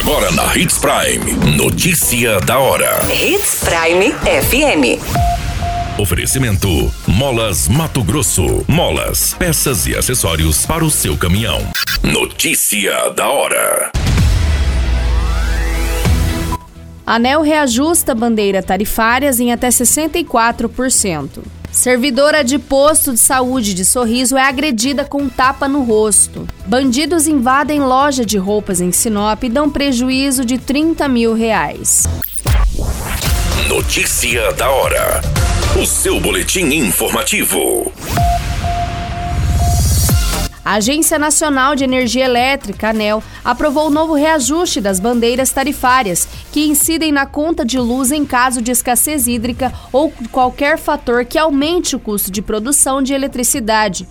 Agora na Hits Prime. Notícia da hora. Hits Prime FM. Oferecimento: Molas Mato Grosso. Molas, peças e acessórios para o seu caminhão. Notícia da hora. ANEL reajusta bandeira tarifárias em até 64%. Servidora de posto de saúde de Sorriso é agredida com um tapa no rosto. Bandidos invadem loja de roupas em Sinop e dão prejuízo de 30 mil reais. Notícia da hora. O seu boletim informativo. A Agência Nacional de Energia Elétrica, ANEL, aprovou o novo reajuste das bandeiras tarifárias, que incidem na conta de luz em caso de escassez hídrica ou qualquer fator que aumente o custo de produção de eletricidade.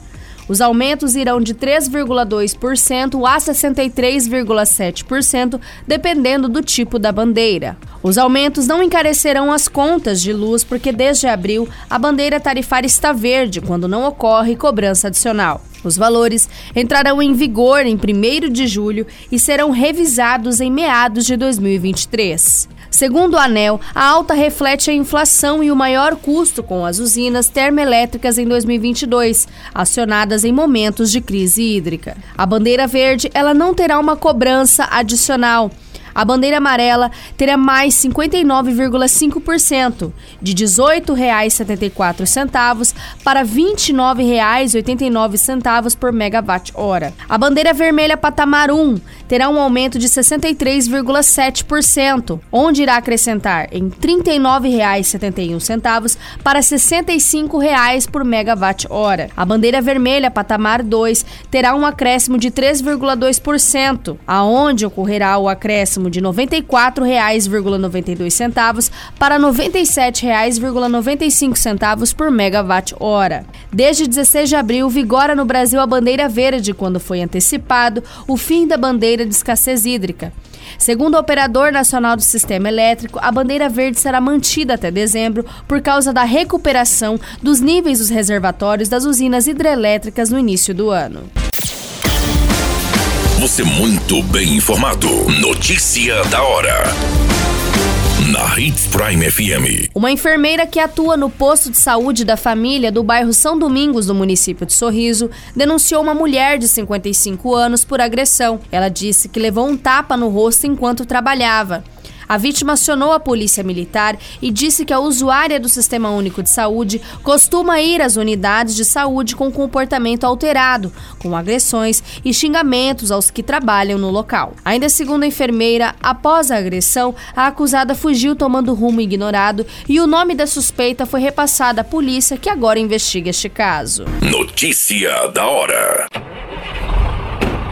Os aumentos irão de 3,2% a 63,7%, dependendo do tipo da bandeira. Os aumentos não encarecerão as contas de luz, porque desde abril a bandeira tarifária está verde quando não ocorre cobrança adicional. Os valores entrarão em vigor em 1 de julho e serão revisados em meados de 2023. Segundo o ANEL, a alta reflete a inflação e o maior custo com as usinas termoelétricas em 2022, acionadas em momentos de crise hídrica. A bandeira verde, ela não terá uma cobrança adicional. A bandeira amarela terá mais 59,5%, de R$ 18,74 para R$ 29,89 por megawatt-hora. A bandeira vermelha patamar 1 terá um aumento de 63,7%, onde irá acrescentar em R$ 39,71 para R$ 65,00 por megawatt-hora. A bandeira vermelha patamar 2 terá um acréscimo de 3,2%, aonde ocorrerá o acréscimo de R$ 94,92 para R$ 97,95 por megawatt-hora. Desde 16 de abril, vigora no Brasil a bandeira verde, quando foi antecipado o fim da bandeira de escassez hídrica. Segundo o Operador Nacional do Sistema Elétrico, a bandeira verde será mantida até dezembro por causa da recuperação dos níveis dos reservatórios das usinas hidrelétricas no início do ano. Você muito bem informado. Notícia da hora. Na Hits Prime FM. Uma enfermeira que atua no posto de saúde da família do bairro São Domingos, do município de Sorriso, denunciou uma mulher de 55 anos por agressão. Ela disse que levou um tapa no rosto enquanto trabalhava. A vítima acionou a polícia militar e disse que a usuária do Sistema Único de Saúde costuma ir às unidades de saúde com comportamento alterado, com agressões e xingamentos aos que trabalham no local. Ainda segundo a enfermeira, após a agressão, a acusada fugiu tomando rumo ignorado e o nome da suspeita foi repassado à polícia que agora investiga este caso. Notícia da hora.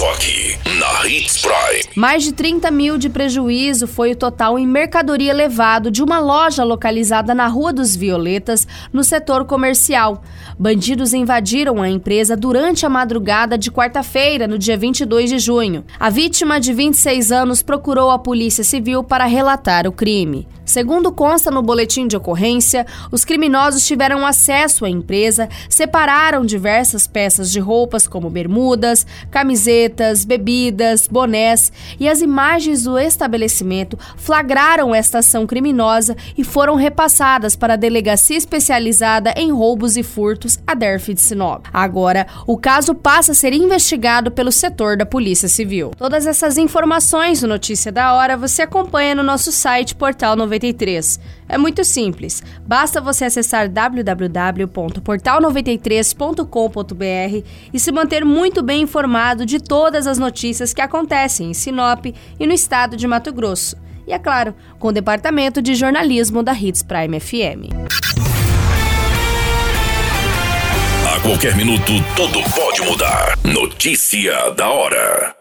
Só aqui, na Hits Prime. Mais de 30 mil de prejuízo foi o total em mercadoria levado de uma loja localizada na Rua dos Violetas, no setor comercial. Bandidos invadiram a empresa durante a madrugada de quarta-feira, no dia 22 de junho. A vítima, de 26 anos, procurou a Polícia Civil para relatar o crime. Segundo consta no boletim de ocorrência, os criminosos tiveram acesso à empresa, separaram diversas peças de roupas como bermudas, camisetas, bebidas, bonés e as imagens do estabelecimento flagraram esta ação criminosa e foram repassadas para a delegacia especializada em roubos e furtos, a DERF de Sinop. Agora, o caso passa a ser investigado pelo setor da Polícia Civil. Todas essas informações no Notícia da Hora você acompanha no nosso site Portal 90 93. É muito simples. Basta você acessar www.portal93.com.br e se manter muito bem informado de todas as notícias que acontecem em Sinop e no estado de Mato Grosso. E é claro, com o departamento de jornalismo da Hits Prime FM. A qualquer minuto, tudo pode mudar. Notícia da hora.